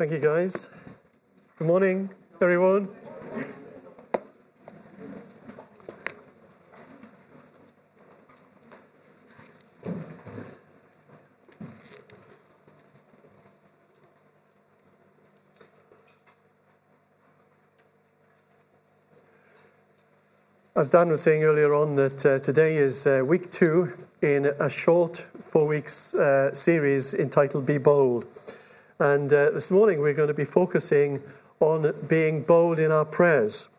Thank you, guys. Good morning, everyone. As Dan was saying earlier on, that uh, today is uh, week two in a short four weeks uh, series entitled Be Bold. And uh, this morning we're going to be focusing on being bold in our prayers.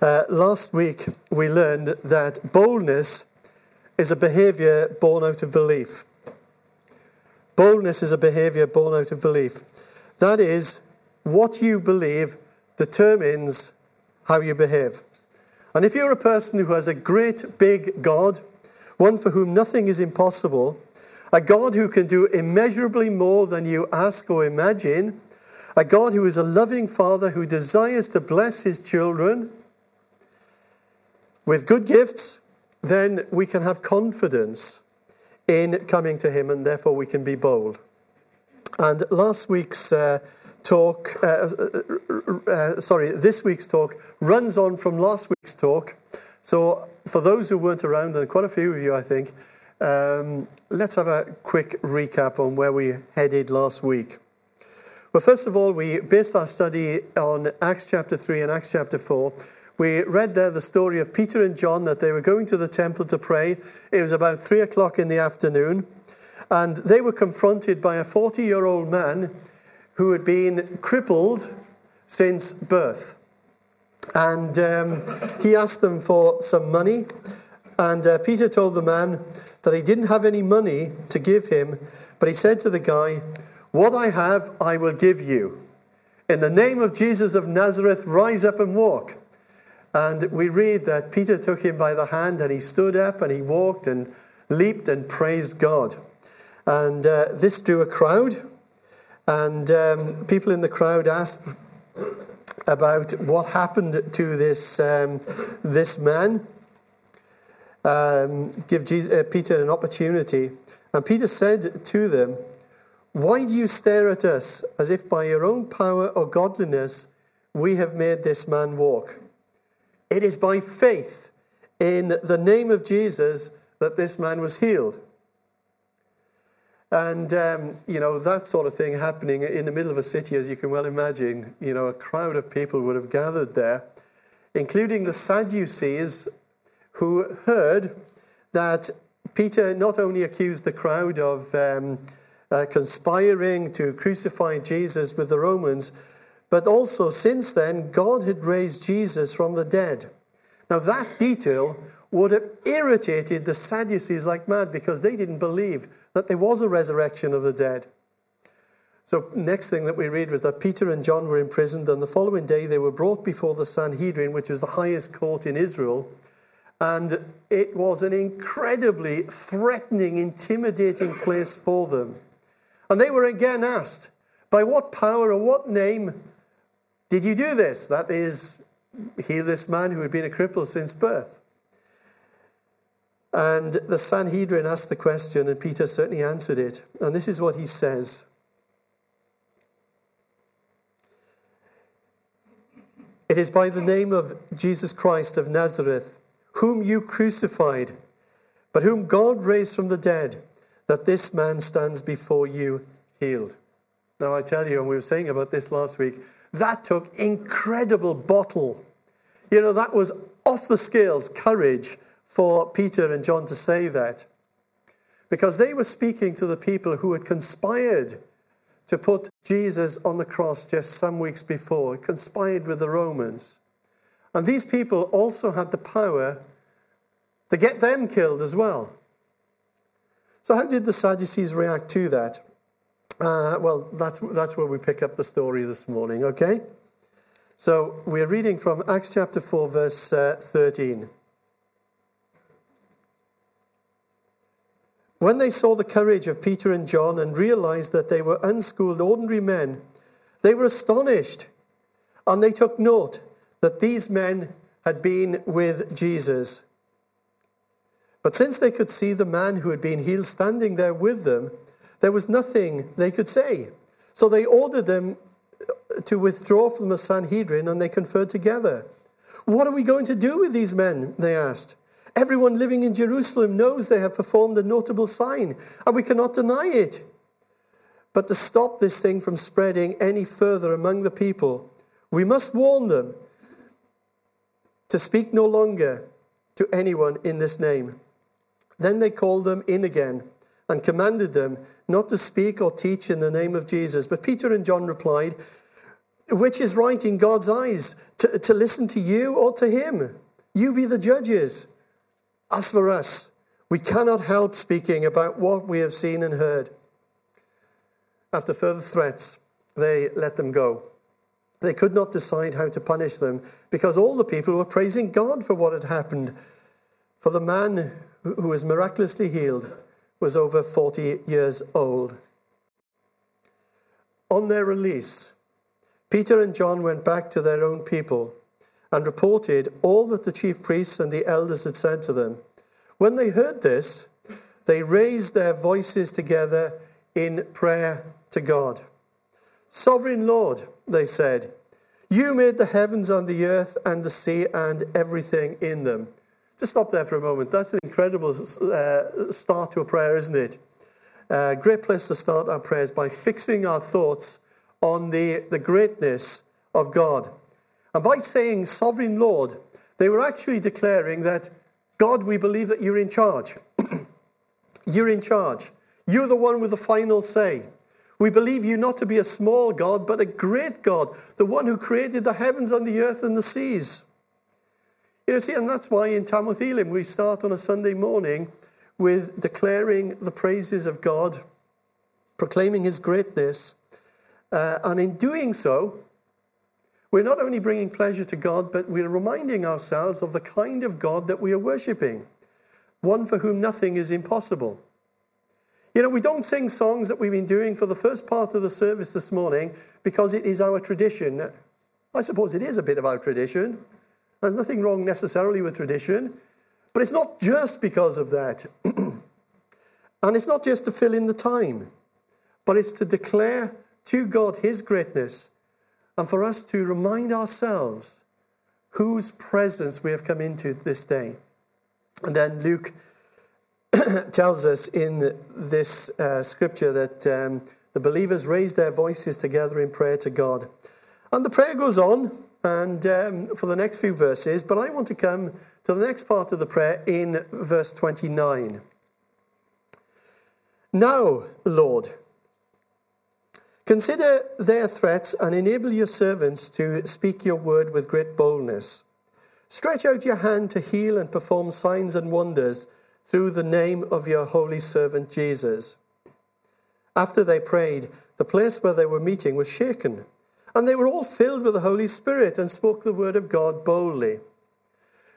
Uh, last week we learned that boldness is a behavior born out of belief. Boldness is a behavior born out of belief. That is, what you believe determines how you behave. And if you're a person who has a great big God, one for whom nothing is impossible, a God who can do immeasurably more than you ask or imagine, a God who is a loving Father who desires to bless his children with good gifts, then we can have confidence in coming to him and therefore we can be bold. And last week's uh, talk, uh, uh, uh, sorry, this week's talk runs on from last week's talk. So, for those who weren't around, and quite a few of you, I think, um, let's have a quick recap on where we headed last week. Well, first of all, we based our study on Acts chapter 3 and Acts chapter 4. We read there the story of Peter and John that they were going to the temple to pray. It was about 3 o'clock in the afternoon, and they were confronted by a 40 year old man who had been crippled since birth. And um, he asked them for some money. And uh, Peter told the man that he didn't have any money to give him, but he said to the guy, What I have, I will give you. In the name of Jesus of Nazareth, rise up and walk. And we read that Peter took him by the hand and he stood up and he walked and leaped and praised God. And uh, this drew a crowd. And um, people in the crowd asked about what happened to this, um, this man um, give Jesus, uh, Peter an opportunity. And Peter said to them, Why do you stare at us as if by your own power or godliness we have made this man walk? It is by faith in the name of Jesus that this man was healed. And, um, you know, that sort of thing happening in the middle of a city, as you can well imagine, you know, a crowd of people would have gathered there, including the Sadducees who heard that Peter not only accused the crowd of um, uh, conspiring to crucify Jesus with the Romans, but also since then, God had raised Jesus from the dead. Now, that detail would have irritated the Sadducees like mad because they didn't believe that there was a resurrection of the dead. So, next thing that we read was that Peter and John were imprisoned, and the following day they were brought before the Sanhedrin, which was the highest court in Israel, and it was an incredibly threatening, intimidating place for them. And they were again asked, By what power or what name did you do this? That is, heal this man who had been a cripple since birth. And the Sanhedrin asked the question, and Peter certainly answered it. And this is what he says It is by the name of Jesus Christ of Nazareth whom you crucified, but whom God raised from the dead, that this man stands before you healed. Now, I tell you, and we were saying about this last week, that took incredible bottle. You know, that was off the scales courage for Peter and John to say that. Because they were speaking to the people who had conspired to put Jesus on the cross just some weeks before, conspired with the Romans. And these people also had the power to get them killed as well. So, how did the Sadducees react to that? Uh, well, that's, that's where we pick up the story this morning, okay? So, we're reading from Acts chapter 4, verse uh, 13. When they saw the courage of Peter and John and realized that they were unschooled, ordinary men, they were astonished and they took note that these men had been with Jesus. But since they could see the man who had been healed standing there with them, there was nothing they could say. So they ordered them to withdraw from the Sanhedrin and they conferred together. What are we going to do with these men? They asked. Everyone living in Jerusalem knows they have performed a notable sign, and we cannot deny it. But to stop this thing from spreading any further among the people, we must warn them to speak no longer to anyone in this name. Then they called them in again and commanded them not to speak or teach in the name of Jesus. But Peter and John replied, Which is right in God's eyes, to, to listen to you or to him? You be the judges. As for us, we cannot help speaking about what we have seen and heard. After further threats, they let them go. They could not decide how to punish them because all the people were praising God for what had happened. For the man who was miraculously healed was over 40 years old. On their release, Peter and John went back to their own people and reported all that the chief priests and the elders had said to them. When they heard this, they raised their voices together in prayer to God. Sovereign Lord, they said, you made the heavens and the earth and the sea and everything in them. Just stop there for a moment. That's an incredible uh, start to a prayer, isn't it? Uh, great place to start our prayers by fixing our thoughts on the, the greatness of God. And by saying, Sovereign Lord, they were actually declaring that, God, we believe that you're in charge. you're in charge. You're the one with the final say. We believe you not to be a small God, but a great God, the one who created the heavens and the earth and the seas. You know, see, and that's why in Tamworth Elim we start on a Sunday morning with declaring the praises of God, proclaiming his greatness. Uh, and in doing so, we're not only bringing pleasure to God, but we're reminding ourselves of the kind of God that we are worshipping, one for whom nothing is impossible. You know, we don't sing songs that we've been doing for the first part of the service this morning because it is our tradition. I suppose it is a bit of our tradition. There's nothing wrong necessarily with tradition, but it's not just because of that. and it's not just to fill in the time, but it's to declare to God His greatness and for us to remind ourselves whose presence we have come into this day. And then Luke tells us in this uh, scripture that um, the believers raised their voices together in prayer to God. And the prayer goes on and um, for the next few verses, but I want to come to the next part of the prayer in verse 29. Now, Lord, consider their threats and enable your servants to speak your word with great boldness. Stretch out your hand to heal and perform signs and wonders through the name of your holy servant Jesus. After they prayed, the place where they were meeting was shaken, and they were all filled with the Holy Spirit and spoke the word of God boldly.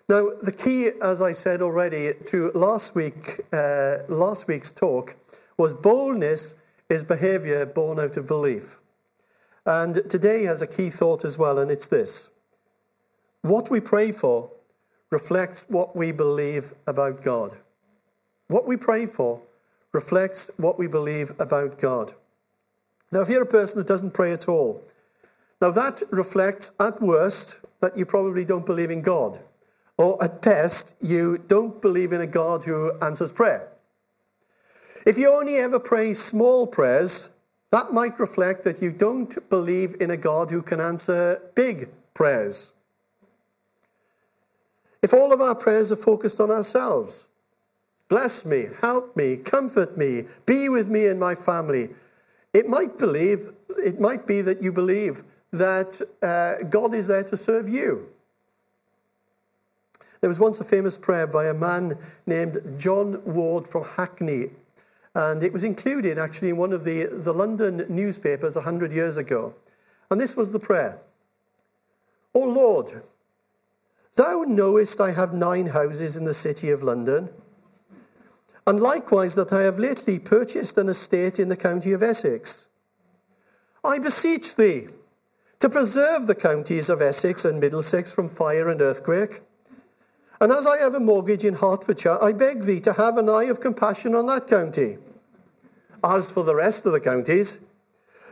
Now, the key, as I said already, to last, week, uh, last week's talk was boldness is behavior born out of belief. And today has a key thought as well, and it's this what we pray for reflects what we believe about God. What we pray for reflects what we believe about God. Now, if you're a person that doesn't pray at all, now that reflects at worst that you probably don't believe in God. Or at best, you don't believe in a God who answers prayer. If you only ever pray small prayers, that might reflect that you don't believe in a God who can answer big prayers. If all of our prayers are focused on ourselves, Bless me, help me, comfort me, be with me and my family. It might believe, it might be that you believe that uh, God is there to serve you. There was once a famous prayer by a man named John Ward from Hackney, and it was included actually in one of the, the London newspapers 100 years ago. And this was the prayer O Lord, thou knowest I have nine houses in the city of London and likewise that I have lately purchased an estate in the county of Essex. I beseech thee to preserve the counties of Essex and Middlesex from fire and earthquake. And as I have a mortgage in Hertfordshire, I beg thee to have an eye of compassion on that county. As for the rest of the counties,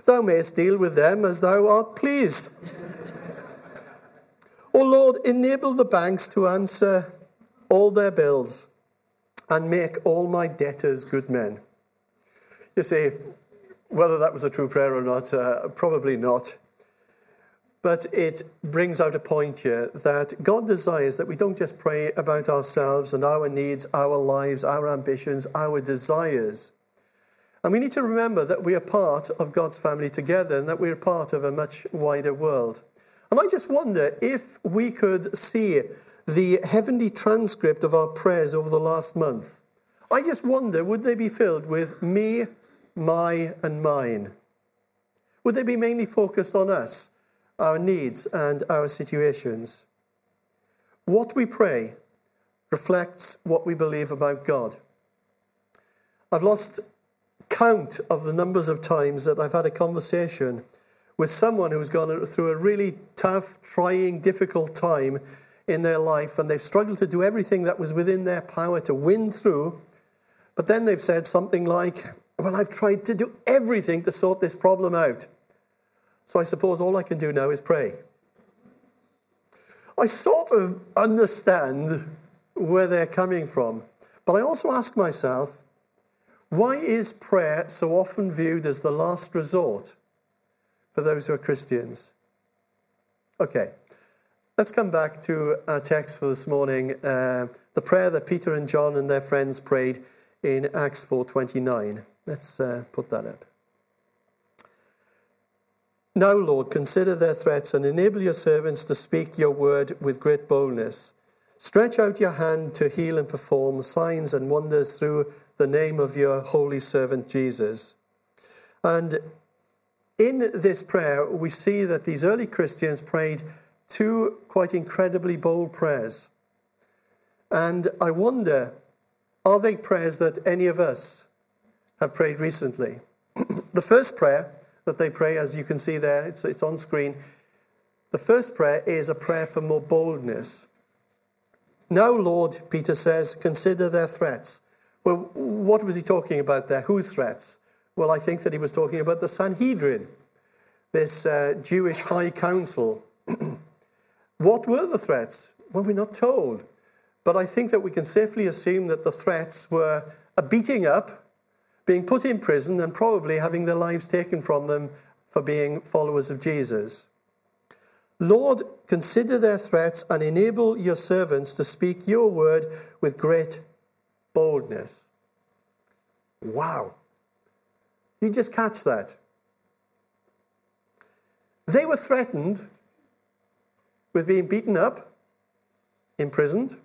Thou mayest deal with them as thou art pleased. o Lord, enable the banks to answer all their bills and make all my debtors good men. You see, whether that was a true prayer or not, uh, probably not. But it brings out a point here that God desires that we don't just pray about ourselves and our needs, our lives, our ambitions, our desires. And we need to remember that we are part of God's family together and that we're part of a much wider world. And I just wonder if we could see the heavenly transcript of our prayers over the last month. I just wonder would they be filled with me, my, and mine? Would they be mainly focused on us? our needs and our situations. What we pray reflects what we believe about God. I've lost count of the numbers of times that I've had a conversation with someone who's gone through a really tough, trying, difficult time in their life, and they've struggled to do everything that was within their power to win through. But then they've said something like, Well, I've tried to do everything to sort this problem out. So I suppose all I can do now is pray. I sort of understand where they're coming from, but I also ask myself, why is prayer so often viewed as the last resort for those who are Christians? Okay, let's come back to our text for this morning, uh, the prayer that Peter and John and their friends prayed in Acts 4:29. Let's uh, put that up. Now, Lord, consider their threats and enable your servants to speak your word with great boldness. Stretch out your hand to heal and perform signs and wonders through the name of your holy servant Jesus. And in this prayer, we see that these early Christians prayed two quite incredibly bold prayers. And I wonder, are they prayers that any of us have prayed recently? the first prayer that they pray, as you can see there, it's, it's on screen. The first prayer is a prayer for more boldness. Now, Lord, Peter says, consider their threats. Well, what was he talking about there? Whose threats? Well, I think that he was talking about the Sanhedrin, this uh, Jewish high council. what were the threats? Well, we're not told. But I think that we can safely assume that the threats were a beating up being put in prison and probably having their lives taken from them for being followers of Jesus. Lord, consider their threats and enable your servants to speak your word with great boldness. Wow. You just catch that. They were threatened with being beaten up, imprisoned,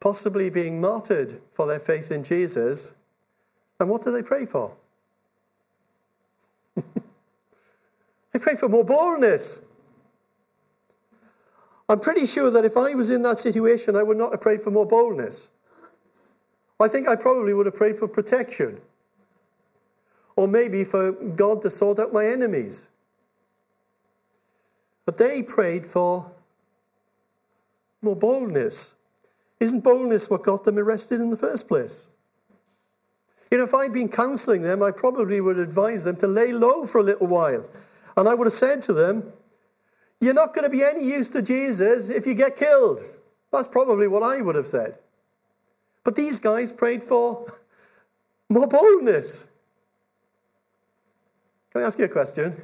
possibly being martyred for their faith in Jesus, and what do they pray for? they pray for more boldness. I'm pretty sure that if I was in that situation, I would not have prayed for more boldness. I think I probably would have prayed for protection. Or maybe for God to sort out my enemies. But they prayed for more boldness. Isn't boldness what got them arrested in the first place? You know, if I'd been counseling them, I probably would advise them to lay low for a little while. And I would have said to them, You're not going to be any use to Jesus if you get killed. That's probably what I would have said. But these guys prayed for more boldness. Can I ask you a question?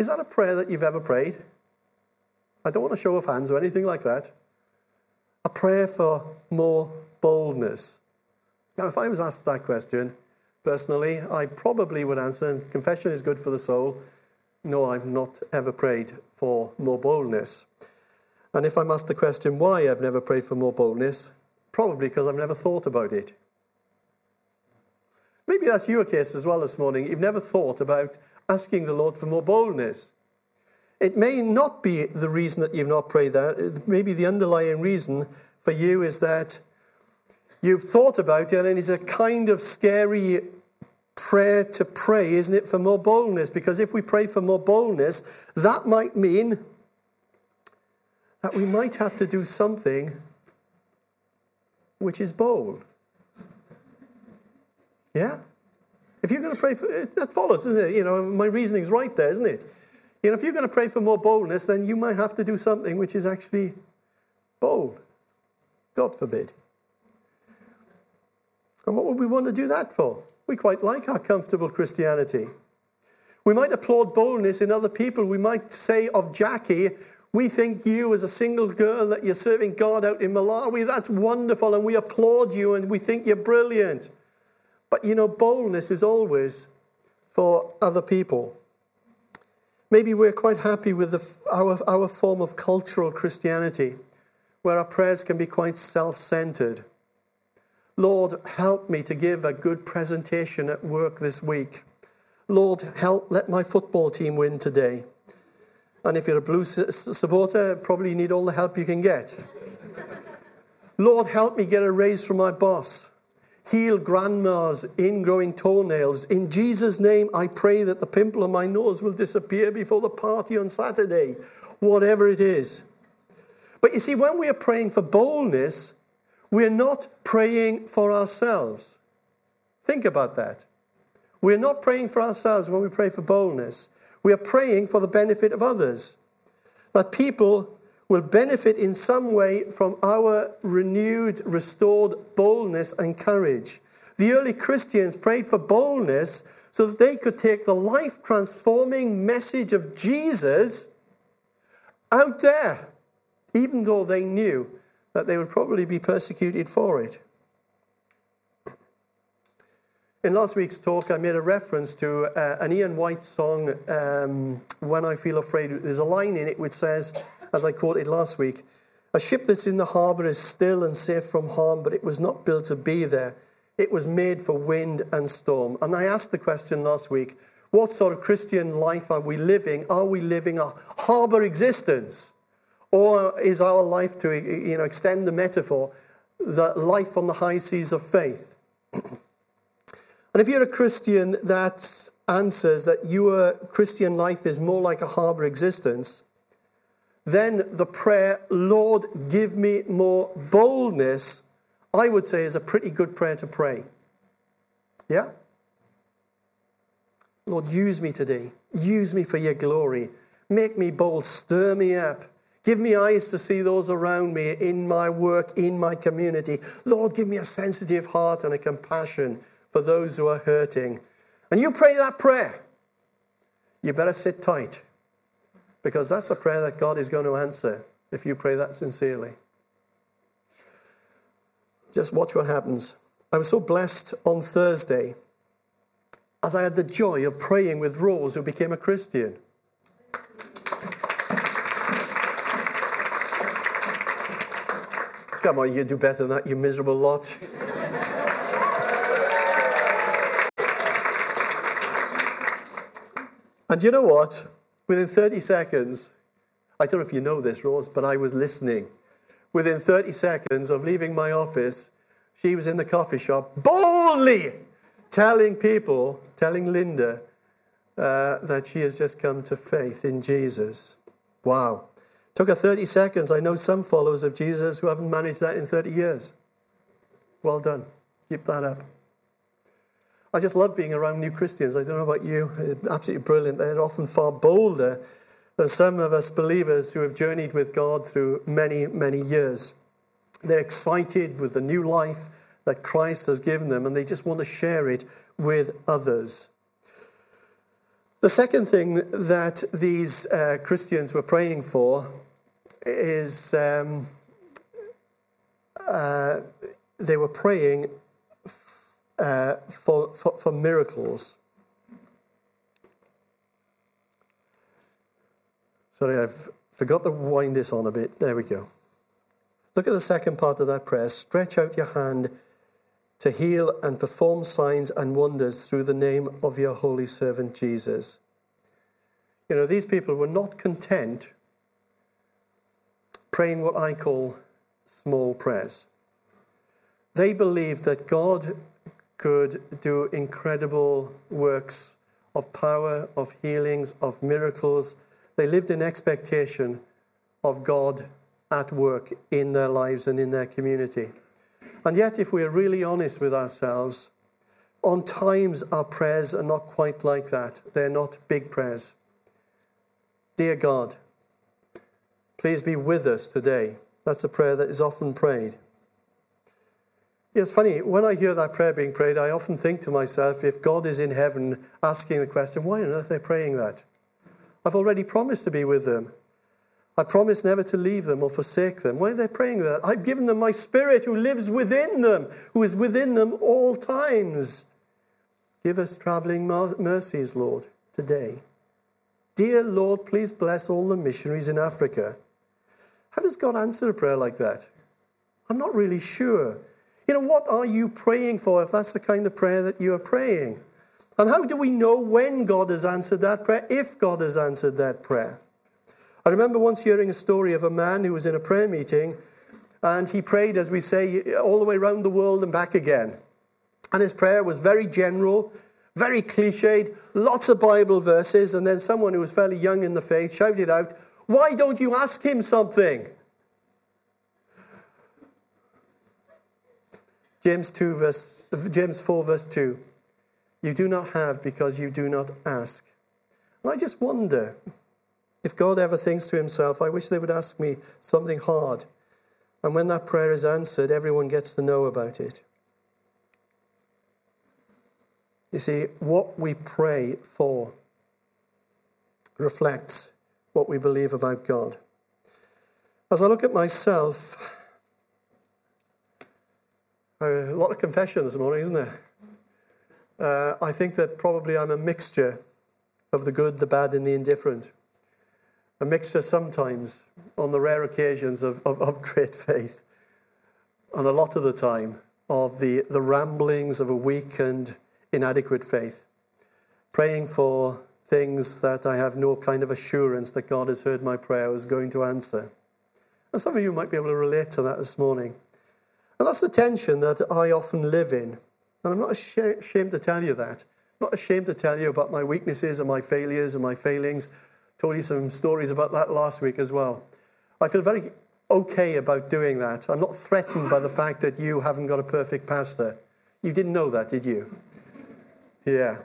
Is that a prayer that you've ever prayed? I don't want to show of hands or anything like that. A prayer for more boldness. Now, if I was asked that question, personally, I probably would answer confession is good for the soul. No, I've not ever prayed for more boldness. And if I'm asked the question why I've never prayed for more boldness, probably because I've never thought about it. Maybe that's your case as well this morning. You've never thought about asking the Lord for more boldness. It may not be the reason that you've not prayed that. Maybe the underlying reason for you is that you've thought about it, and it's a kind of scary prayer to pray, isn't it, for more boldness? Because if we pray for more boldness, that might mean that we might have to do something which is bold. Yeah? If you're going to pray for eh, that follows, isn't it? You know, my reasoning's right there, isn't it? You know, if you're going to pray for more boldness, then you might have to do something which is actually bold. God forbid. And what would we want to do that for? We quite like our comfortable Christianity. We might applaud boldness in other people. We might say of Jackie, we think you, as a single girl, that you're serving God out in Malawi, that's wonderful, and we applaud you and we think you're brilliant. But you know, boldness is always for other people. Maybe we're quite happy with the, our, our form of cultural Christianity, where our prayers can be quite self centered. Lord, help me to give a good presentation at work this week. Lord, help, let my football team win today. And if you're a blue supporter, probably you need all the help you can get. Lord, help me get a raise from my boss. Heal grandma's ingrowing toenails. In Jesus' name, I pray that the pimple on my nose will disappear before the party on Saturday, whatever it is. But you see, when we are praying for boldness, we're not praying for ourselves. Think about that. We're not praying for ourselves when we pray for boldness. We are praying for the benefit of others. That people will benefit in some way from our renewed, restored boldness and courage. The early Christians prayed for boldness so that they could take the life transforming message of Jesus out there, even though they knew that they would probably be persecuted for it. In last week's talk, I made a reference to uh, an Ian White song, um, When I Feel Afraid. There's a line in it which says, as I quoted last week, A ship that's in the harbour is still and safe from harm, but it was not built to be there. It was made for wind and storm. And I asked the question last week what sort of Christian life are we living? Are we living a harbour existence? Or is our life, to you know, extend the metaphor, the life on the high seas of faith? And if you're a Christian that answers that your Christian life is more like a harbor existence, then the prayer, Lord, give me more boldness, I would say is a pretty good prayer to pray. Yeah? Lord, use me today. Use me for your glory. Make me bold. Stir me up. Give me eyes to see those around me in my work, in my community. Lord, give me a sensitive heart and a compassion for those who are hurting. And you pray that prayer, you better sit tight because that's a prayer that God is going to answer if you pray that sincerely. Just watch what happens. I was so blessed on Thursday as I had the joy of praying with Rose, who became a Christian. Come on, you do better than that, you miserable lot. And you know what? Within 30 seconds, I don't know if you know this, Rose, but I was listening. Within 30 seconds of leaving my office, she was in the coffee shop boldly telling people, telling Linda, uh, that she has just come to faith in Jesus. Wow. Took her 30 seconds. I know some followers of Jesus who haven't managed that in 30 years. Well done. Keep that up. I just love being around new Christians. I don't know about you, absolutely brilliant. They're often far bolder than some of us believers who have journeyed with God through many, many years. They're excited with the new life that Christ has given them, and they just want to share it with others. The second thing that these uh, Christians were praying for is um, uh, they were praying uh, for, for, for miracles. Sorry, I've forgot to wind this on a bit. There we go. Look at the second part of that prayer. Stretch out your hand to heal and perform signs and wonders through the name of your holy servant Jesus. You know, these people were not content praying what I call small prayers. They believed that God could do incredible works of power, of healings, of miracles. They lived in expectation of God at work in their lives and in their community. And yet, if we're really honest with ourselves, on times our prayers are not quite like that. They're not big prayers. Dear God, please be with us today. That's a prayer that is often prayed. It's funny, when I hear that prayer being prayed, I often think to myself, if God is in heaven asking the question, why on earth are they praying that? I've already promised to be with them. I promised never to leave them or forsake them. Why are they praying that? I've given them my spirit who lives within them, who is within them all times. Give us traveling mercies, Lord, today. Dear Lord, please bless all the missionaries in Africa. How does God answer a prayer like that? I'm not really sure. You know, what are you praying for if that's the kind of prayer that you are praying? And how do we know when God has answered that prayer, if God has answered that prayer? I remember once hearing a story of a man who was in a prayer meeting and he prayed, as we say, all the way around the world and back again. And his prayer was very general, very cliched, lots of Bible verses. And then someone who was fairly young in the faith shouted out, Why don't you ask him something? James 2 verse James 4 verse 2. You do not have because you do not ask. And I just wonder if God ever thinks to himself, I wish they would ask me something hard. And when that prayer is answered, everyone gets to know about it. You see, what we pray for reflects what we believe about God. As I look at myself, a lot of confession this morning, isn't there? Uh, I think that probably I'm a mixture of the good, the bad, and the indifferent. A mixture sometimes, on the rare occasions of, of, of great faith, and a lot of the time of the, the ramblings of a weak and inadequate faith. Praying for things that I have no kind of assurance that God has heard my prayer, is going to answer. And some of you might be able to relate to that this morning. And that's the tension that I often live in. And I'm not ashamed to tell you that. I'm not ashamed to tell you about my weaknesses and my failures and my failings. I told you some stories about that last week as well. I feel very okay about doing that. I'm not threatened by the fact that you haven't got a perfect pastor. You didn't know that, did you? Yeah.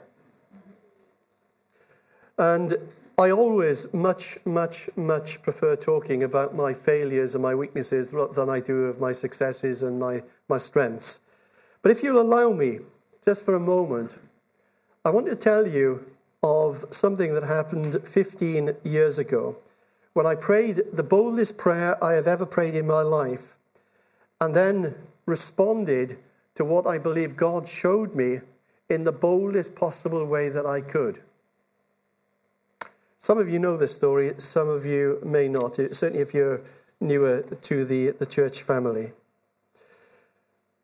And I always much, much, much prefer talking about my failures and my weaknesses than I do of my successes and my, my strengths. But if you'll allow me, just for a moment, I want to tell you of something that happened 15 years ago when I prayed the boldest prayer I have ever prayed in my life and then responded to what I believe God showed me in the boldest possible way that I could. Some of you know this story, some of you may not, certainly if you're newer to the, the church family.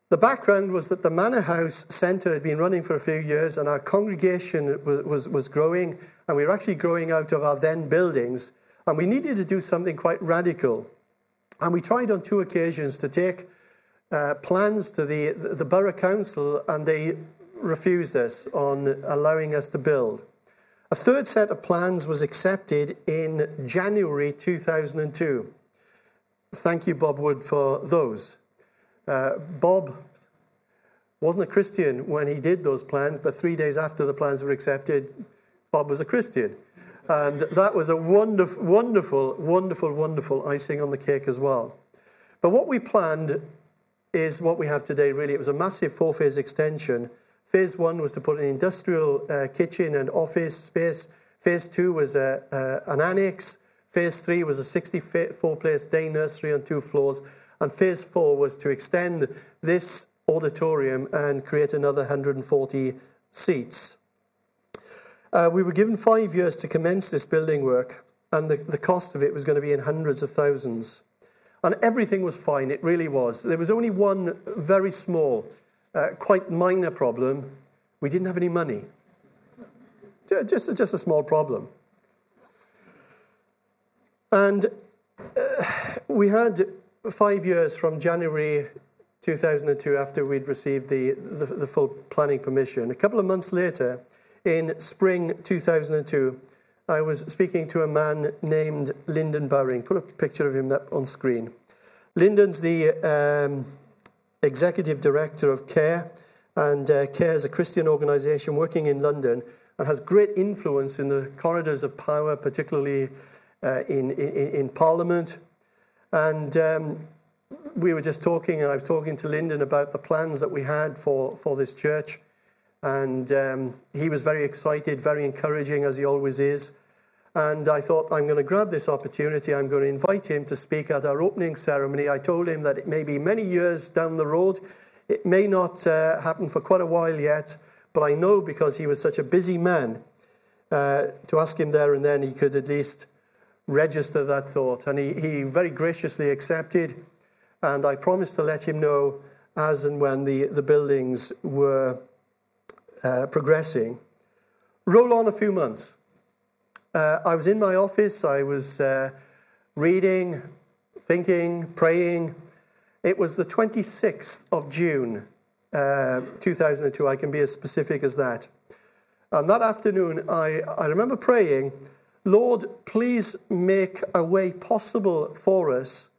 The background was that the Manor House Centre had been running for a few years, and our congregation was, was, was growing, and we were actually growing out of our then buildings, and we needed to do something quite radical. And we tried on two occasions to take uh, plans to the, the borough council, and they refused us on allowing us to build. A third set of plans was accepted in January 2002. Thank you, Bob Wood, for those. Uh, Bob wasn't a Christian when he did those plans, but three days after the plans were accepted, Bob was a Christian. And that was a wonderful, wonderful, wonderful, wonderful icing on the cake as well. But what we planned is what we have today, really. It was a massive four phase extension Phase one was to put an industrial uh, kitchen and office space. Phase two was a, uh, an annex. Phase three was a 64 place day nursery on two floors. And phase four was to extend this auditorium and create another 140 seats. Uh, we were given five years to commence this building work, and the, the cost of it was going to be in hundreds of thousands. And everything was fine, it really was. There was only one very small uh, quite minor problem. We didn't have any money. Just, just a small problem. And uh, we had five years from January 2002 after we'd received the, the, the, full planning permission. A couple of months later, in spring 2002, I was speaking to a man named Lyndon Bowring. Put a picture of him up on screen. Lyndon's the um, executive director of CARE, and uh, is a Christian organization working in London, and has great influence in the corridors of power, particularly uh, in, in, in, Parliament. And um, we were just talking, and I was talking to Lyndon about the plans that we had for, for this church. And um, he was very excited, very encouraging, as he always is. And I thought, I'm going to grab this opportunity. I'm going to invite him to speak at our opening ceremony. I told him that it may be many years down the road. It may not uh, happen for quite a while yet, but I know because he was such a busy man uh, to ask him there and then he could at least register that thought. And he, he very graciously accepted. And I promised to let him know as and when the, the buildings were uh, progressing. Roll on a few months. Uh, I was in my office, I was uh, reading, thinking, praying. It was the 26th of June, uh, 2002. I can be as specific as that. And that afternoon, I, I remember praying, Lord, please make a way possible for us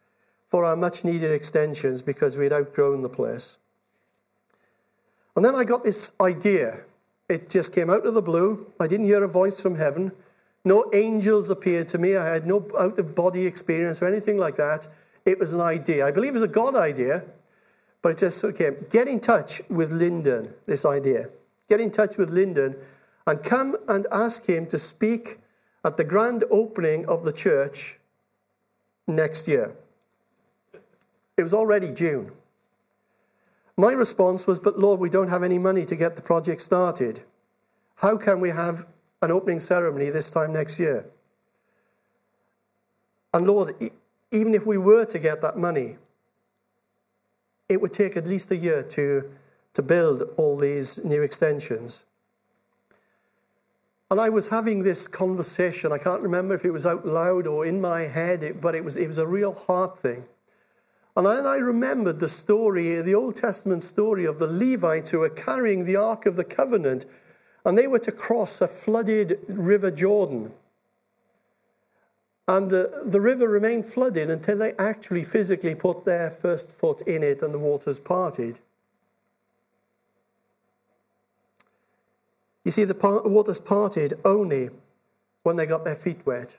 for our much needed extensions because we'd outgrown the place. And then I got this idea. It just came out of the blue. I didn't hear a voice from heaven. No angels appeared to me. I had no out of body experience or anything like that. It was an idea. I believe it was a God idea, but it just sort of came. Get in touch with Lyndon, this idea. Get in touch with Lyndon and come and ask him to speak at the grand opening of the church next year. It was already June. My response was, But Lord, we don't have any money to get the project started. How can we have an opening ceremony this time next year. And Lord, even if we were to get that money, it would take at least a year to, to build all these new extensions. And I was having this conversation. I can't remember if it was out loud or in my head, but it was, it was a real heart thing. And then I remembered the story, the Old Testament story of the Levites who were carrying the Ark of the Covenant and they were to cross a flooded river Jordan. And the, the river remained flooded until they actually physically put their first foot in it and the waters parted. You see, the waters parted only when they got their feet wet.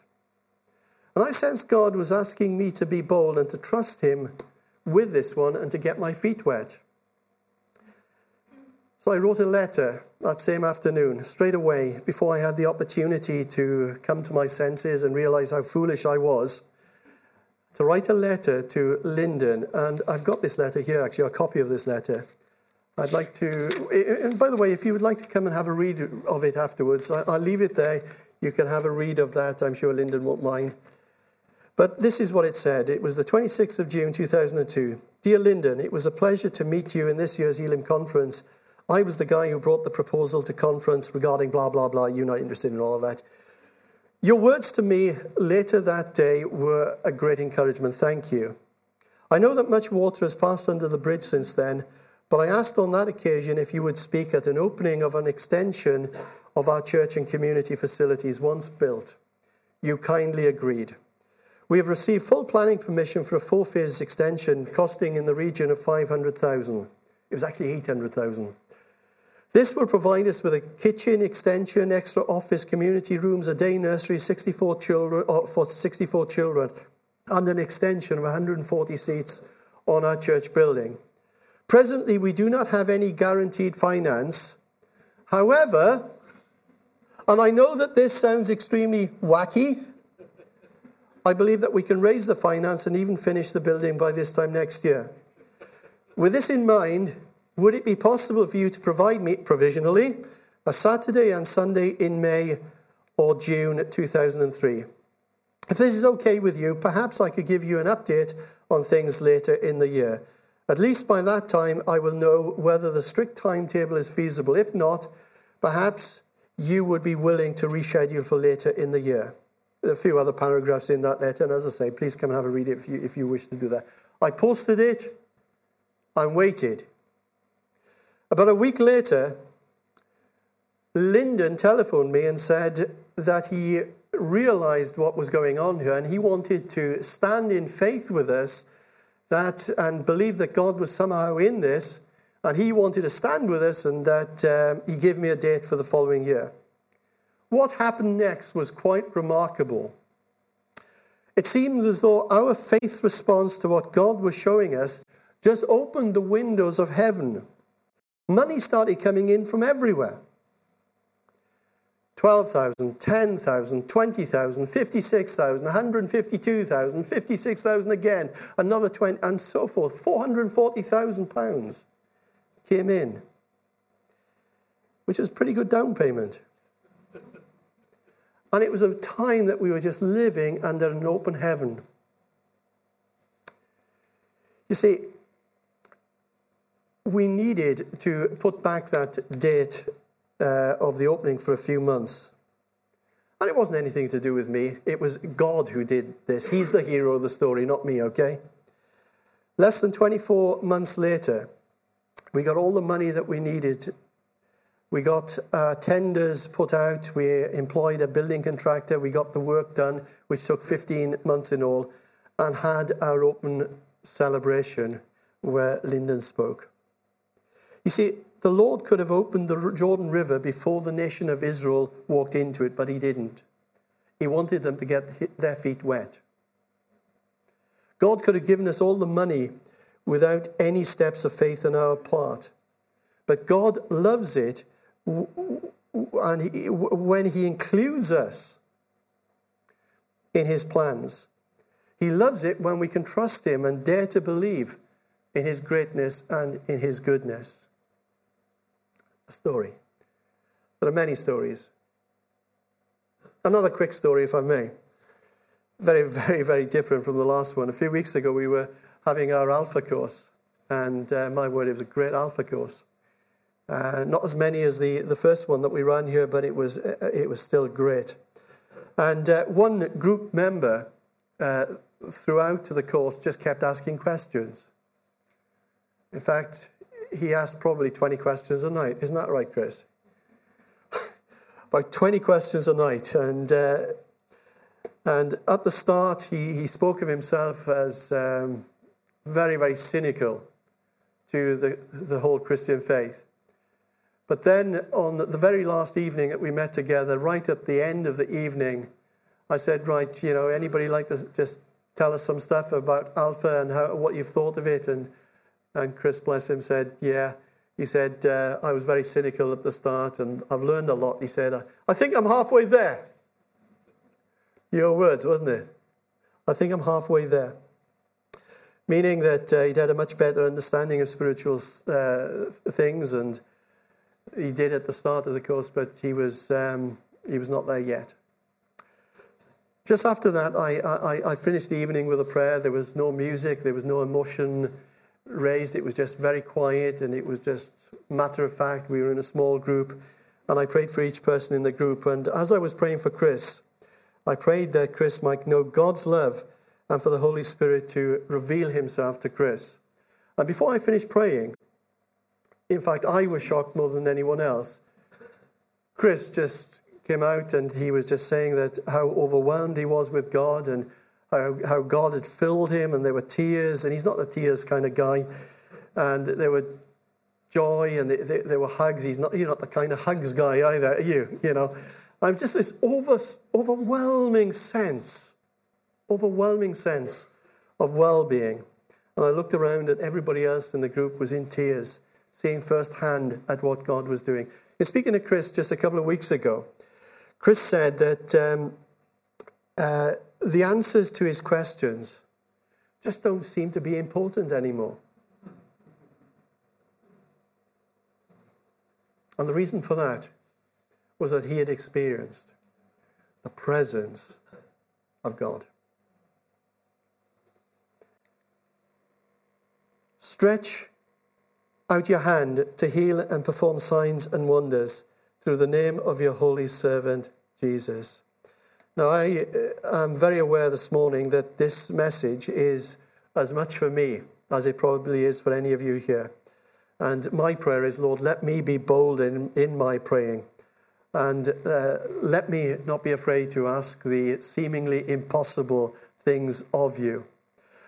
And I sensed God was asking me to be bold and to trust Him with this one and to get my feet wet. So I wrote a letter that same afternoon, straight away, before I had the opportunity to come to my senses and realize how foolish I was, to write a letter to Lyndon. And I've got this letter here, actually, a copy of this letter. I'd like to, and by the way, if you would like to come and have a read of it afterwards, I'll leave it there. You can have a read of that. I'm sure Lyndon won't mind. But this is what it said. It was the 26th of June, 2002. Dear Lyndon, it was a pleasure to meet you in this year's Elim conference I was the guy who brought the proposal to conference regarding blah, blah, blah. You're not interested in all of that. Your words to me later that day were a great encouragement. Thank you. I know that much water has passed under the bridge since then, but I asked on that occasion if you would speak at an opening of an extension of our church and community facilities once built. You kindly agreed. We have received full planning permission for a four phase extension costing in the region of 500,000. It was actually 800,000. This will provide us with a kitchen extension, extra office, community rooms, a day nursery, 64 children, uh, for 64 children, and an extension of 140 seats on our church building. Presently, we do not have any guaranteed finance. However, and I know that this sounds extremely wacky, I believe that we can raise the finance and even finish the building by this time next year. With this in mind, would it be possible for you to provide me provisionally a Saturday and Sunday in May or June 2003? If this is okay with you, perhaps I could give you an update on things later in the year. At least by that time, I will know whether the strict timetable is feasible. If not, perhaps you would be willing to reschedule for later in the year. There are a few other paragraphs in that letter, and as I say, please come and have a read if you, if you wish to do that. I posted it and waited. About a week later, Lyndon telephoned me and said that he realized what was going on here and he wanted to stand in faith with us that and believe that God was somehow in this And he wanted to stand with us, and that um, he gave me a date for the following year. What happened next was quite remarkable. It seemed as though our faith response to what God was showing us just opened the windows of heaven. Money started coming in from everywhere. 12,000, 10,000, 20,000, 56,000, 152,000, 56,000 again, another 20, and so forth. 440,000 pounds came in, which was pretty good down payment. And it was a time that we were just living under an open heaven. You see, we needed to put back that date uh, of the opening for a few months. And it wasn't anything to do with me. It was God who did this. He's the hero of the story, not me, okay? Less than 24 months later, we got all the money that we needed. We got uh, tenders put out. We employed a building contractor. We got the work done, which took 15 months in all, and had our open celebration where Lyndon spoke. You see, the Lord could have opened the Jordan River before the nation of Israel walked into it, but He didn't. He wanted them to get their feet wet. God could have given us all the money without any steps of faith on our part. But God loves it and he, when He includes us in His plans. He loves it when we can trust Him and dare to believe in His greatness and in His goodness a story. There are many stories. Another quick story, if I may. Very, very, very different from the last one. A few weeks ago, we were having our Alpha course, and uh, my word, it was a great Alpha course. Uh, not as many as the, the first one that we ran here, but it was, uh, it was still great. And uh, one group member uh, throughout the course just kept asking questions. In fact, he asked probably 20 questions a night. Isn't that right, Chris? About 20 questions a night. And, uh, and at the start, he, he spoke of himself as um, very, very cynical to the, the whole Christian faith. But then, on the very last evening that we met together, right at the end of the evening, I said, Right, you know, anybody like to just tell us some stuff about Alpha and how, what you've thought of it? And and Chris, bless him, said, Yeah. He said, uh, I was very cynical at the start and I've learned a lot. He said, I think I'm halfway there. Your words, wasn't it? I think I'm halfway there. Meaning that uh, he'd had a much better understanding of spiritual uh, things and he did at the start of the course, but he was, um, he was not there yet. Just after that, I, I, I finished the evening with a prayer. There was no music, there was no emotion raised. It was just very quiet and it was just matter of fact. We were in a small group and I prayed for each person in the group. And as I was praying for Chris, I prayed that Chris might know God's love and for the Holy Spirit to reveal himself to Chris. And before I finished praying, in fact, I was shocked more than anyone else. Chris just came out and he was just saying that how overwhelmed he was with God and how, how God had filled him, and there were tears, and he's not the tears kind of guy. And there were joy, and there, there were hugs. He's not, you're not the kind of hugs guy either, you, you know. I've just this over, overwhelming sense, overwhelming sense of well being. And I looked around at everybody else in the group was in tears, seeing firsthand at what God was doing. And speaking to Chris just a couple of weeks ago, Chris said that um, uh, the answers to his questions just don't seem to be important anymore. And the reason for that was that he had experienced the presence of God. Stretch out your hand to heal and perform signs and wonders through the name of your holy servant, Jesus. Now, I am uh, very aware this morning that this message is as much for me as it probably is for any of you here. And my prayer is, Lord, let me be bold in, in my praying. And uh, let me not be afraid to ask the seemingly impossible things of you.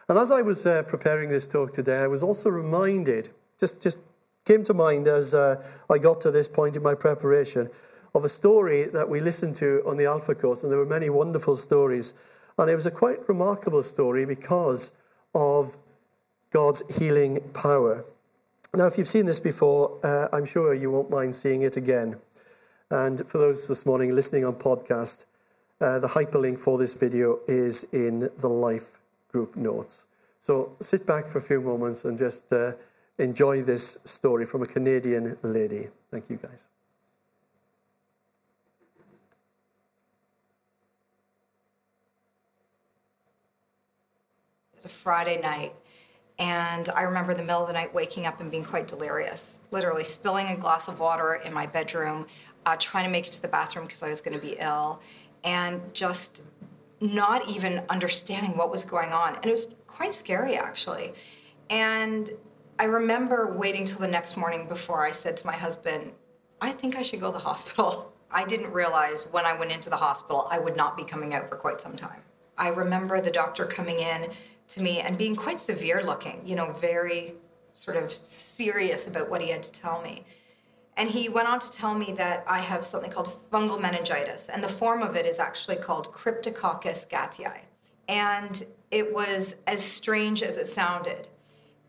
And as I was uh, preparing this talk today, I was also reminded, just, just came to mind as uh, I got to this point in my preparation of a story that we listened to on the Alpha course, and there were many wonderful stories. And it was a quite remarkable story because of God's healing power. Now, if you've seen this before, uh, I'm sure you won't mind seeing it again. And for those this morning listening on podcast, uh, the hyperlink for this video is in the Life group notes. So sit back for a few moments and just uh, enjoy this story from a Canadian lady. Thank you, guys. It was a Friday night, and I remember the middle of the night waking up and being quite delirious, literally spilling a glass of water in my bedroom, uh, trying to make it to the bathroom because I was going to be ill, and just not even understanding what was going on. And it was quite scary, actually. And I remember waiting till the next morning before I said to my husband, I think I should go to the hospital. I didn't realize when I went into the hospital I would not be coming out for quite some time. I remember the doctor coming in to me and being quite severe looking, you know, very sort of serious about what he had to tell me. And he went on to tell me that I have something called fungal meningitis, and the form of it is actually called Cryptococcus gattii. And it was as strange as it sounded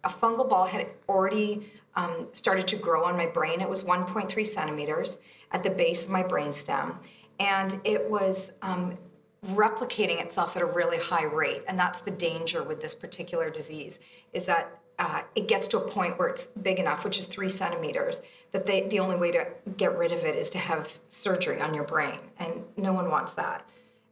a fungal ball had already um, started to grow on my brain. It was 1.3 centimeters at the base of my brainstem, and it was um, replicating itself at a really high rate. And that's the danger with this particular disease is that uh, it gets to a point where it's big enough, which is three centimeters, that they, the only way to get rid of it is to have surgery on your brain, and no one wants that.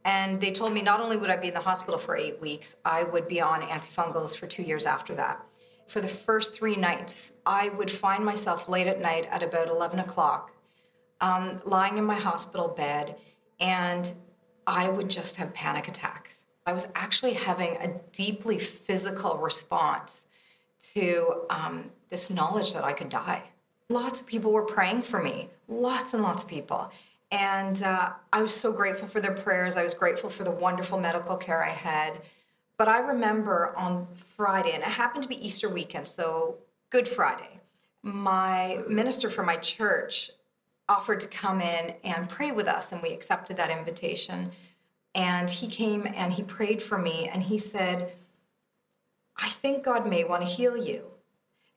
And they told me not only would I be in the hospital for eight weeks, I would be on antifungals for two years after that for the first three nights, I would find myself late at night at about 11 o'clock, um, lying in my hospital bed, and I would just have panic attacks. I was actually having a deeply physical response to um, this knowledge that I could die. Lots of people were praying for me, lots and lots of people. And uh, I was so grateful for their prayers. I was grateful for the wonderful medical care I had. But I remember on Friday, and it happened to be Easter weekend, so Good Friday, my minister for my church offered to come in and pray with us, and we accepted that invitation. And he came and he prayed for me, and he said, I think God may want to heal you.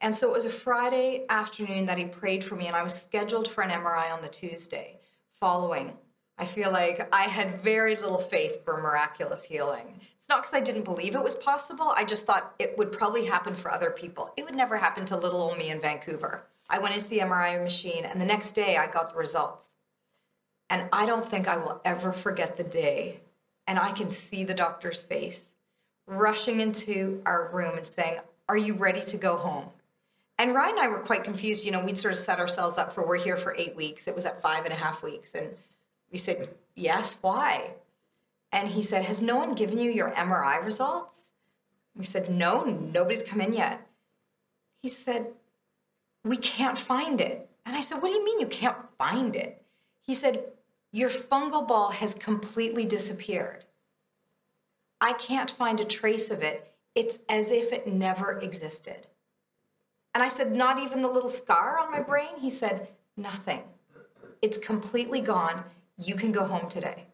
And so it was a Friday afternoon that he prayed for me, and I was scheduled for an MRI on the Tuesday following. I feel like I had very little faith for miraculous healing. It's not because I didn't believe it was possible. I just thought it would probably happen for other people. It would never happen to little old me in Vancouver. I went into the MRI machine, and the next day I got the results. And I don't think I will ever forget the day. And I can see the doctor's face rushing into our room and saying, Are you ready to go home? And Ryan and I were quite confused. You know, we'd sort of set ourselves up for we're here for eight weeks. It was at five and a half weeks. And we said, Yes, why? And he said, Has no one given you your MRI results? We said, No, nobody's come in yet. He said, We can't find it. And I said, What do you mean you can't find it? He said, Your fungal ball has completely disappeared. I can't find a trace of it. It's as if it never existed. And I said, Not even the little scar on my brain? He said, Nothing. It's completely gone you can go home today.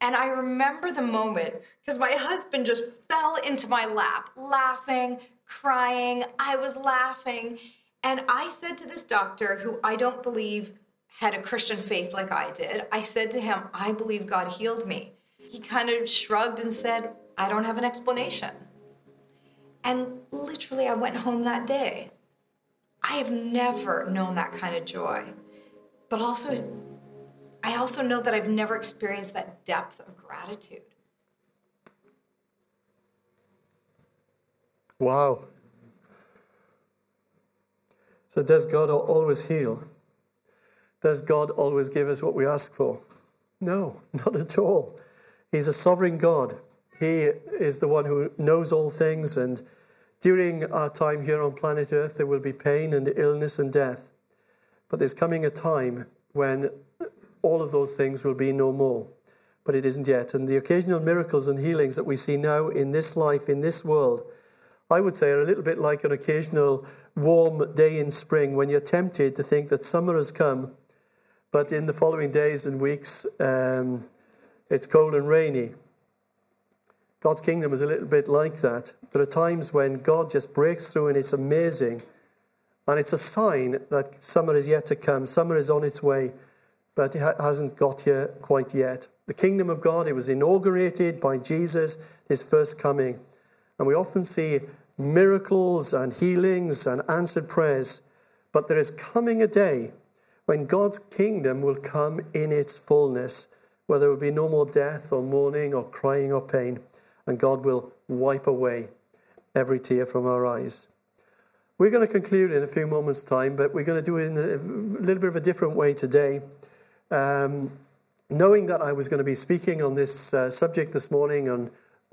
And I remember the moment because my husband just fell into my lap, laughing, crying. I was laughing. And I said to this doctor, who I don't believe had a Christian faith like I did, I said to him, I believe God healed me. He kind of shrugged and said, I don't have an explanation. And literally, I went home that day. I have never known that kind of joy, but also I also know that I've never experienced that depth of gratitude. Wow. So, does God always heal? Does God always give us what we ask for? No, not at all. He's a sovereign God. He is the one who knows all things, and during our time here on planet Earth, there will be pain and illness and death. But there's coming a time when all of those things will be no more. But it isn't yet. And the occasional miracles and healings that we see now in this life, in this world, I would say, are a little bit like an occasional warm day in spring when you're tempted to think that summer has come, but in the following days and weeks, um, it's cold and rainy. God's kingdom is a little bit like that. There are times when God just breaks through and it's amazing. And it's a sign that summer is yet to come. Summer is on its way, but it hasn't got here quite yet. The kingdom of God, it was inaugurated by Jesus, his first coming. And we often see miracles and healings and answered prayers. But there is coming a day when God's kingdom will come in its fullness, where there will be no more death or mourning or crying or pain, and God will wipe away every tear from our eyes. We're going to conclude in a few moments' time, but we're going to do it in a little bit of a different way today. Um, knowing that I was going to be speaking on this uh, subject this morning on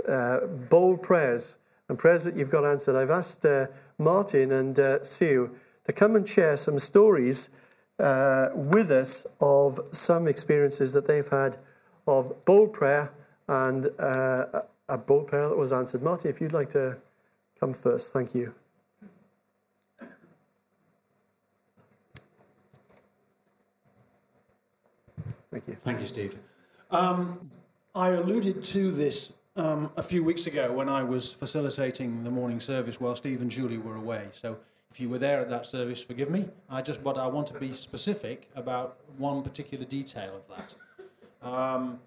uh, bold prayers and prayers that you've got answered, I've asked uh, Martin and uh, Sue to come and share some stories uh, with us of some experiences that they've had of bold prayer and uh, a bold prayer that was answered. Martin, if you'd like to come first, thank you. Thank you. Thank you, Steve. Um, I alluded to this um, a few weeks ago when I was facilitating the morning service while Steve and Julie were away. So if you were there at that service, forgive me. I just, but I want to be specific about one particular detail of that. Um,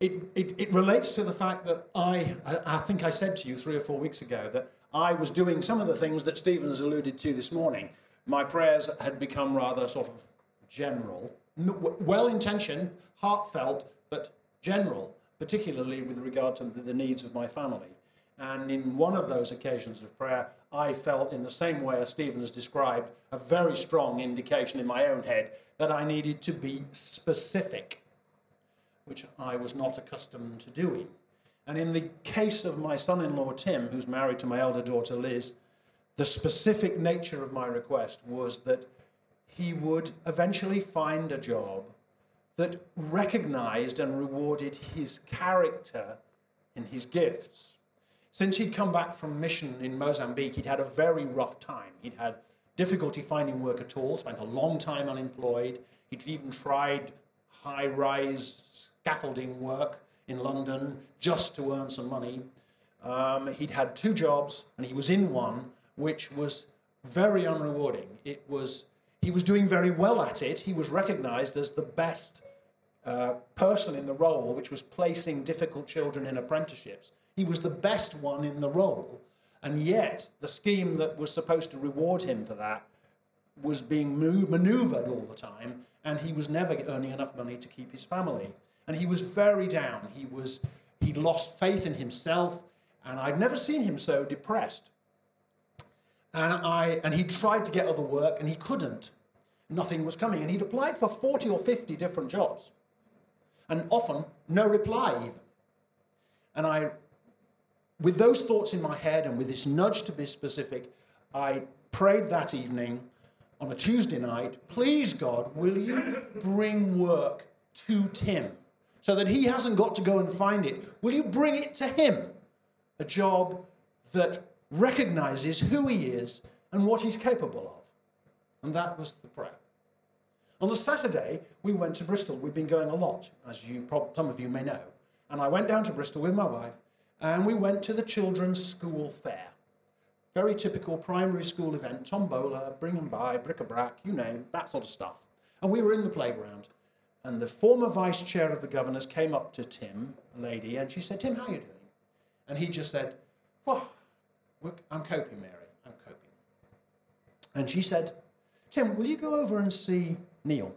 it, it, it, relates to the fact that I, I, I think I said to you three or four weeks ago that I was doing some of the things that Stephen has alluded to this morning. My prayers had become rather sort of general, well intentioned, heartfelt, but general particularly with regard to the needs of my family. And in one of those occasions of prayer, I felt, in the same way as Stephen has described, a very strong indication in my own head that I needed to be specific, which I was not accustomed to doing. And in the case of my son in law, Tim, who's married to my elder daughter, Liz, the specific nature of my request was that he would eventually find a job that recognized and rewarded his character and his gifts. Since he'd come back from mission in Mozambique, he'd had a very rough time. He'd had difficulty finding work at all, spent a long time unemployed. He'd even tried high rise scaffolding work in London just to earn some money. Um, he'd had two jobs, and he was in one which was very unrewarding. It was he was doing very well at it. He was recognized as the best uh, person in the role, which was placing difficult children in apprenticeships. He was the best one in the role, and yet the scheme that was supposed to reward him for that was being maneuvered all the time, and he was never earning enough money to keep his family. And he was very down. He was he lost faith in himself, and I'd never seen him so depressed. And I and he tried to get other work, and he couldn't. Nothing was coming, and he'd applied for 40 or 50 different jobs and often no reply even. And I, with those thoughts in my head and with this nudge to be specific, I prayed that evening on a Tuesday night, please God, will you bring work to Tim so that he hasn't got to go and find it? Will you bring it to him? A job that recognizes who he is and what he's capable of. And that was the prayer. On the Saturday, we went to Bristol. We've been going a lot, as you some of you may know. And I went down to Bristol with my wife, and we went to the children's school fair. Very typical primary school event, tombola, bring them by, bric-a-brac, you name, that sort of stuff. And we were in the playground, and the former vice chair of the governors came up to Tim, a lady, and she said, Tim, how are you doing? And he just said, well, I'm coping, Mary, I'm coping. And she said, Tim, will you go over and see Neil,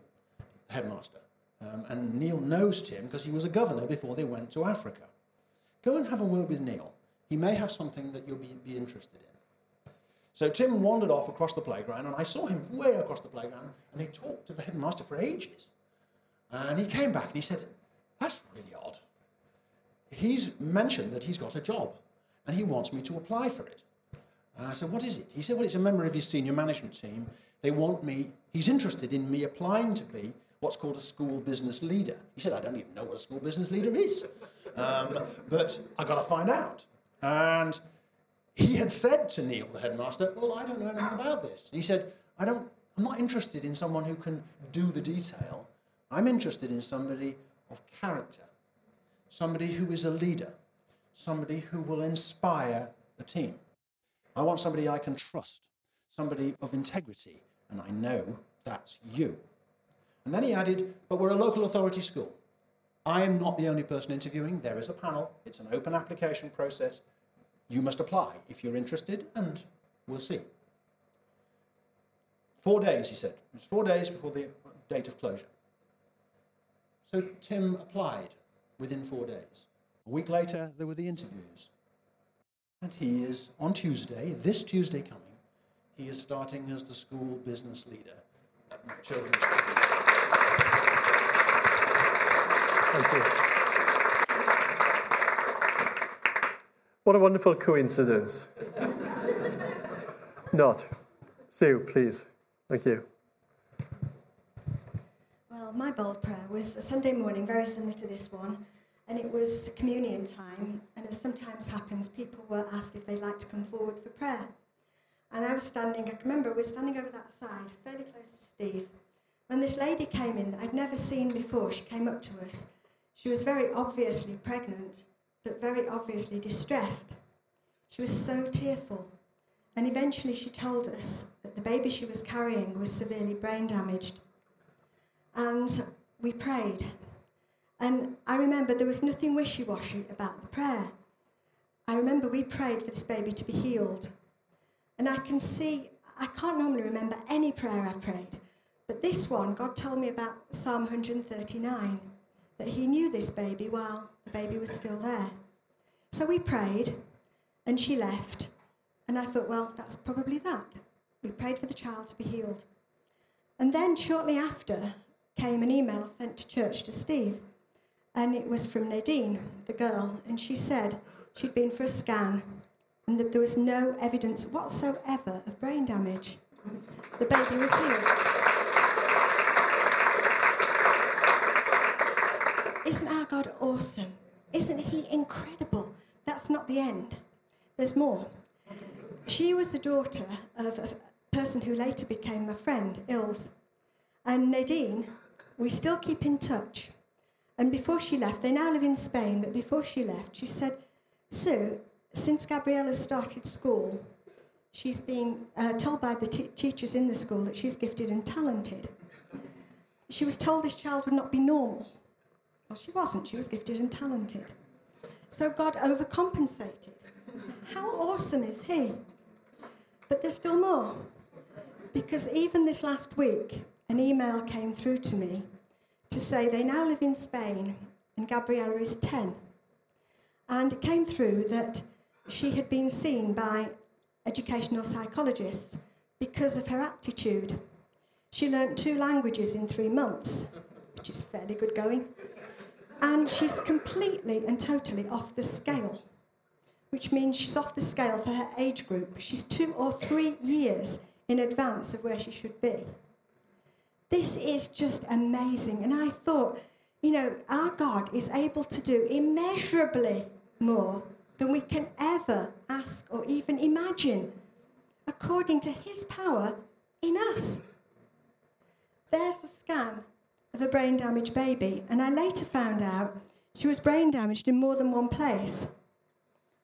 the headmaster. Um, and Neil knows Tim because he was a governor before they went to Africa. Go and have a word with Neil. He may have something that you'll be, be interested in. So Tim wandered off across the playground, and I saw him way across the playground, and he talked to the headmaster for ages. And he came back and he said, That's really odd. He's mentioned that he's got a job, and he wants me to apply for it. And I said, What is it? He said, Well, it's a member of his senior management team. They want me he's interested in me applying to be what's called a school business leader. He said, I don't even know what a school business leader is. Um, but I got to find out. And he had said to Neil, the headmaster, Well, I don't know anything about this. And he said, I don't, I'm not interested in someone who can do the detail. I'm interested in somebody of character, somebody who is a leader, somebody who will inspire the team. I want somebody I can trust, somebody of integrity, and I know that's you. And then he added, But we're a local authority school. I am not the only person interviewing. There is a panel, it's an open application process. You must apply if you're interested, and we'll see. Four days, he said. It was four days before the date of closure. So Tim applied within four days. A week later, there were the interviews. And he is, on Tuesday, this Tuesday coming, he is starting as the school business leader at Children's Thank you. What a wonderful coincidence. Not. Sue, please. Thank you. Well, my bold prayer was a Sunday morning, very similar to this one, and it was communion time. And as sometimes happens, people were asked if they'd like to come forward for prayer. And I was standing, I remember we were standing over that side, fairly close to Steve, when this lady came in that I'd never seen before. She came up to us she was very obviously pregnant, but very obviously distressed. She was so tearful. And eventually she told us that the baby she was carrying was severely brain damaged. And we prayed. And I remember there was nothing wishy washy about the prayer. I remember we prayed for this baby to be healed. And I can see, I can't normally remember any prayer I've prayed, but this one, God told me about Psalm 139 that he knew this baby while the baby was still there. So we prayed, and she left. And I thought, well, that's probably that. We prayed for the child to be healed. And then shortly after came an email sent to church to Steve. And it was from Nadine, the girl. And she said she'd been for a scan and that there was no evidence whatsoever of brain damage. The baby was healed. Isn't our God awesome? Isn't He incredible? That's not the end. There's more. She was the daughter of a person who later became my friend, Ilse. And Nadine, we still keep in touch. And before she left, they now live in Spain, but before she left, she said, Sue, since Gabriella started school, she's been uh, told by the t- teachers in the school that she's gifted and talented. She was told this child would not be normal. Well, she wasn't. She was gifted and talented. So God overcompensated. How awesome is He? But there's still more. Because even this last week, an email came through to me to say they now live in Spain and Gabriella is 10. And it came through that she had been seen by educational psychologists because of her aptitude. She learnt two languages in three months, which is fairly good going. And she's completely and totally off the scale, which means she's off the scale for her age group. She's two or three years in advance of where she should be. This is just amazing. And I thought, you know, our God is able to do immeasurably more than we can ever ask or even imagine, according to his power in us. There's a scan of a brain damaged baby, and I later found out she was brain damaged in more than one place.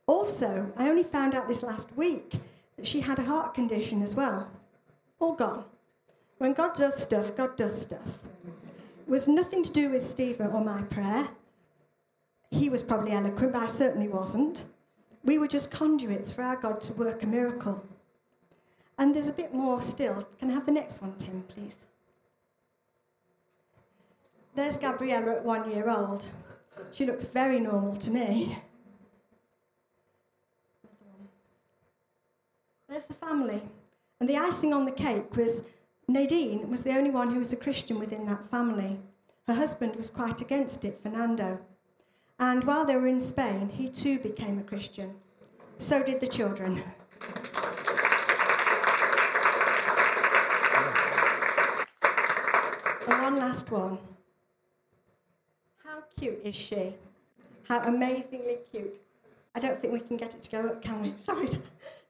Also, I only found out this last week that she had a heart condition as well. All gone. When God does stuff, God does stuff. It was nothing to do with Stephen or my prayer. He was probably eloquent, but I certainly wasn't. We were just conduits for our God to work a miracle. And there's a bit more still. Can I have the next one, Tim, please? There's Gabriella at one year old. She looks very normal to me. There's the family. And the icing on the cake was Nadine was the only one who was a Christian within that family. Her husband was quite against it, Fernando. And while they were in Spain, he too became a Christian. So did the children. And one last one How cute is she? How amazingly cute. I don't think we can get it to go up, can we? Sorry,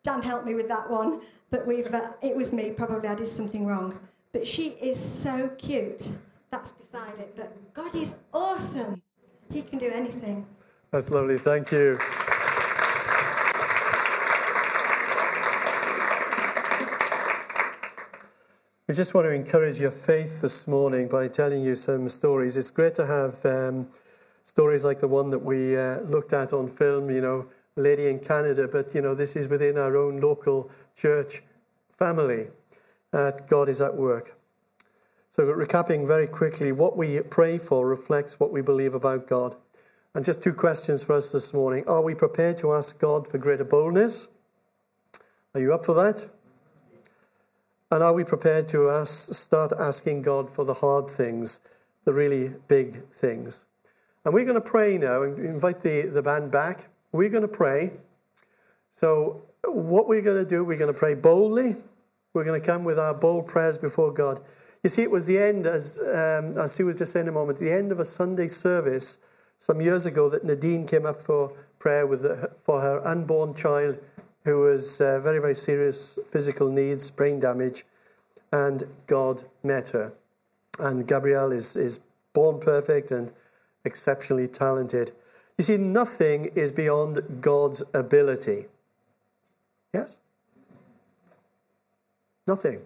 Dan helped me with that one. But we've, uh, it was me, probably I did something wrong. But she is so cute. That's beside it. But God is awesome. He can do anything. That's lovely. Thank you. We just want to encourage your faith this morning by telling you some stories. It's great to have um, stories like the one that we uh, looked at on film, you know, lady in Canada, but, you know, this is within our own local church family. Uh, God is at work. So, recapping very quickly, what we pray for reflects what we believe about God. And just two questions for us this morning. Are we prepared to ask God for greater boldness? Are you up for that? And are we prepared to ask, start asking God for the hard things, the really big things? And we're going to pray now and invite the, the band back. We're going to pray. So, what we're going to do, we're going to pray boldly. We're going to come with our bold prayers before God. You see, it was the end, as, um, as Sue was just saying a moment, the end of a Sunday service some years ago that Nadine came up for prayer with the, for her unborn child who was uh, very, very serious physical needs, brain damage, and God met her. And Gabrielle is, is born perfect and exceptionally talented. You see, nothing is beyond God's ability. Yes? Nothing.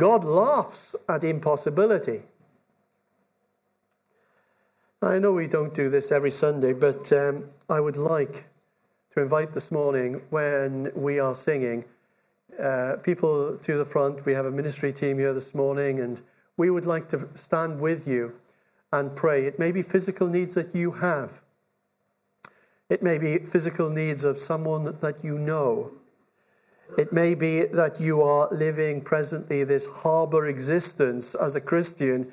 God laughs at impossibility. I know we don't do this every Sunday, but um, I would like to invite this morning when we are singing uh, people to the front. We have a ministry team here this morning, and we would like to stand with you and pray. It may be physical needs that you have, it may be physical needs of someone that you know. It may be that you are living presently this harbor existence as a Christian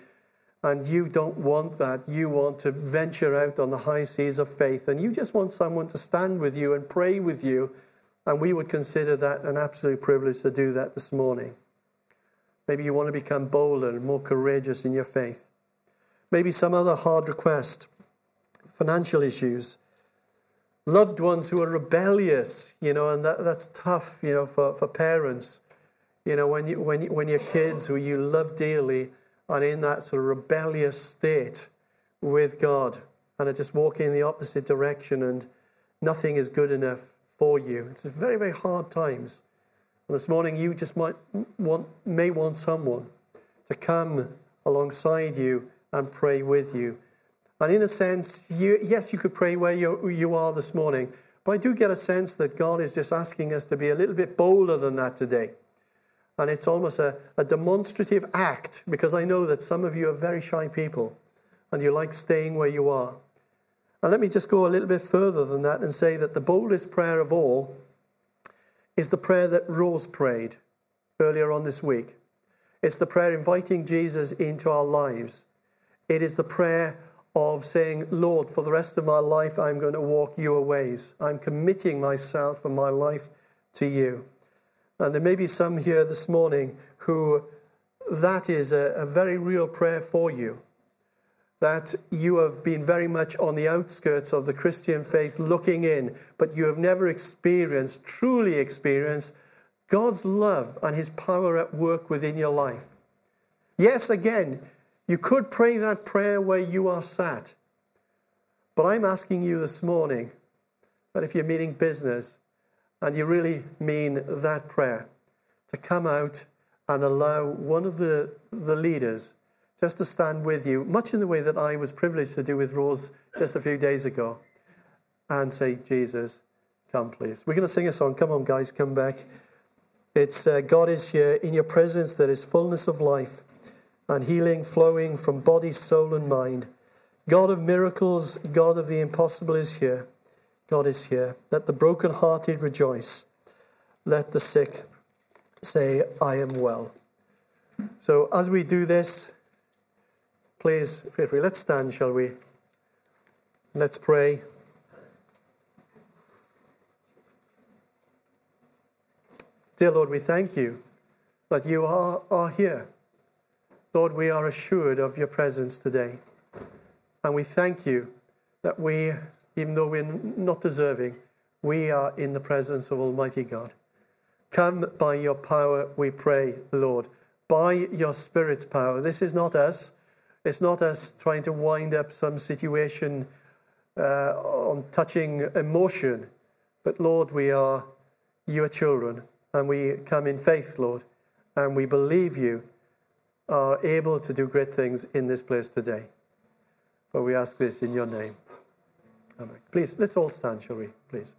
and you don't want that. You want to venture out on the high seas of faith, and you just want someone to stand with you and pray with you. And we would consider that an absolute privilege to do that this morning. Maybe you want to become bolder and more courageous in your faith. Maybe some other hard request, financial issues, loved ones who are rebellious, you know, and that, that's tough, you know, for, for parents. You know, when, you, when, you, when your kids who you love dearly are in that sort of rebellious state with God and are just walking in the opposite direction and nothing is good enough for you. It's very, very hard times. And this morning you just might want, may want someone to come alongside you and pray with you. And in a sense, you, yes, you could pray where you, you are this morning, but I do get a sense that God is just asking us to be a little bit bolder than that today. And it's almost a, a demonstrative act because I know that some of you are very shy people and you like staying where you are. And let me just go a little bit further than that and say that the boldest prayer of all is the prayer that Rose prayed earlier on this week. It's the prayer inviting Jesus into our lives. It is the prayer of saying, Lord, for the rest of my life, I'm going to walk your ways. I'm committing myself and my life to you. And there may be some here this morning who that is a, a, very real prayer for you. That you have been very much on the outskirts of the Christian faith looking in, but you have never experienced, truly experienced, God's love and His power at work within your life. Yes, again, you could pray that prayer where you are sat. But I'm asking you this morning that if you're meeting business, and you really mean that prayer, to come out and allow one of the, the leaders just to stand with you, much in the way that I was privileged to do with Rose just a few days ago, and say, Jesus, come please. We're going to sing a song. Come on, guys, come back. It's uh, God is here. In your presence, there is fullness of life and healing flowing from body, soul, and mind. God of miracles, God of the impossible is here. God is here. Let the brokenhearted rejoice. Let the sick say, I am well. So as we do this, please feel free. Let's stand, shall we? Let's pray. Dear Lord, we thank you that you are, are here. Lord, we are assured of your presence today. And we thank you that we even though we're not deserving, we are in the presence of Almighty God. Come by your power, we pray, Lord, by your Spirit's power. This is not us. It's not us trying to wind up some situation uh, on touching emotion. But Lord, we are your children and we come in faith, Lord, and we believe you are able to do great things in this place today. For we ask this in your name. Amen. Please, let's all stand, shall we? Please.